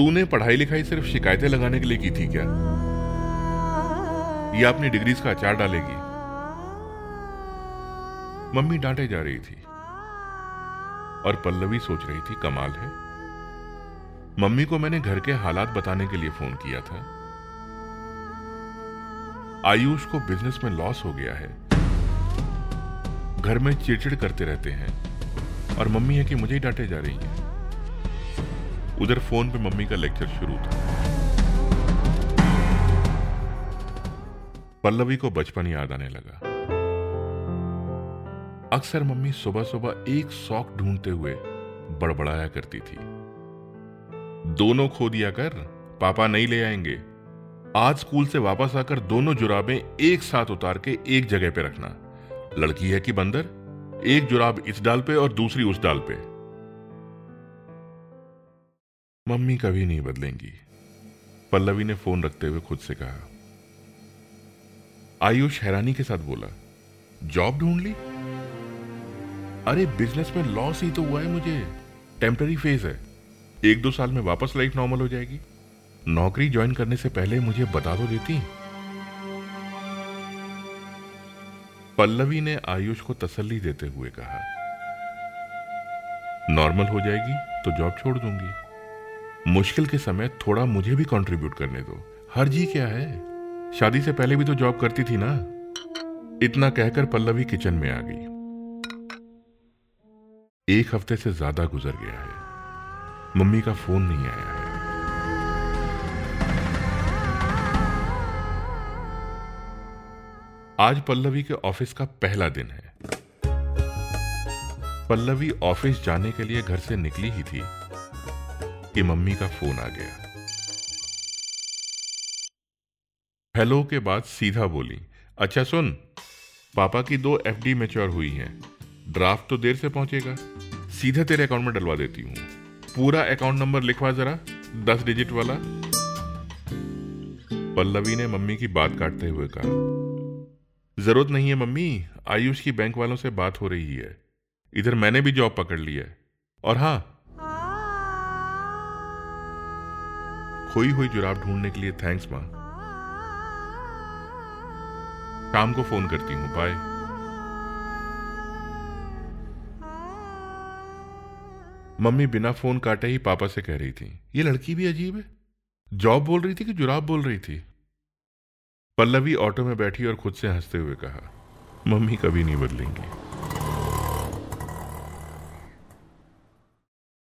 तूने पढ़ाई लिखाई सिर्फ़ शिकायतें लगाने के लिए की थी क्या? या अपनी डिग्रीज का अचार डालेगी? मम्मी डांटे जा रही थी। और पल्लवी सोच रही थी, कमाल है। मम्मी को मैंने घर के हालात बताने के लिए फ़ोन किया था। आयुष को बिज़नेस में लॉस हो गया है। घर में चिड़चिड़ करते रहते हैं। और मम्मी है कि मुझे ही डांटे जा रही हैं। उधर फ़ोन पे मम्मी का लेक्चर शुरू था। पल्लवी को बचपन याद आने लगा। अक्सर मम्मी सुबह सुबह एक सॉक ढूंढते हुए बड़बड़ाया करती थी। दोनों खो दिया कर, पापा नहीं ले आएँगे। आज स्कूल से वापस आकर दोनों जुराबें एक साथ उतार के एक जगह पे रखना। लड़की है कि बंदर? एक जुराब इस डाल पे और दूसरी उस डाल पे। मम्मी कभी नहीं बदलेंगी। पल्लवी ने फ़ोन रखते हुए खुद से कहा। आयुष हैरानी के साथ बोला, जॉब ढूंढ ली? अरे, बिज़नेस में लॉस ही तो हुआ है मुझे। टेम्पररी फ़ेज़ है। एक दो साल में वापस लाइफ नॉर्मल हो जाएगी। नौकरी ज्वाइन करने से पहले मुझे बता दो देती पल्लवी ने आयुष को तसल्ली देते हुए कहा, नॉर्मल हो जाएगी तो जॉब छोड़ दूँगी। मुश्किल के समय थोड़ा मुझे भी कंट्रीब्यूट करने दो। हर जी क्या है? शादी से पहले भी तो जॉब करती थी ना? इतना कहकर पल्लवी किचन में आ गई। एक हफ़्ते से ज़्यादा गुजर गया है। मम्मी का फ़ोन नहीं आया है। आज पल्लवी के ऑफ़िस का पहला दिन है। पल्लवी ऑफ़िस जाने के लिए घर से निकली ही थी। कि मम्मी का फ़ोन आ गया। हेलो के बाद सीधा बोली अच्छा सुन, पापा की दो एफडी मेच्योर हुई हैं। ड्राफ्ट तो देर से पहुंचेगा। सीधे तेरे अकाउंट में डलवा देती हूँ। पूरा अकाउंट नंबर लिखवा जरा, दस डिजिट वाला। पल्लवी ने मम्मी की बात काटते हुए कहा, ज़रूरत नहीं है मम्मी, आयुष की बैंक वालों से बात हो रही है। इधर मैंने भी जॉब पकड़ ली है। और हाँ खोई हुई जुराब ढूँढने के लिए थैंक्स माँ। शाम को फ़ोन करती हूँ बाय मम्मी बिना फ़ोन काटे ही पापा से कह रही थी, ये लड़की भी अजीब है। जॉब बोल रही थी कि जुराब बोल रही थी? पल्लवी ऑटो में बैठी और खुद से हँसते हुए कहा, मम्मी कभी नहीं बदलेंगी।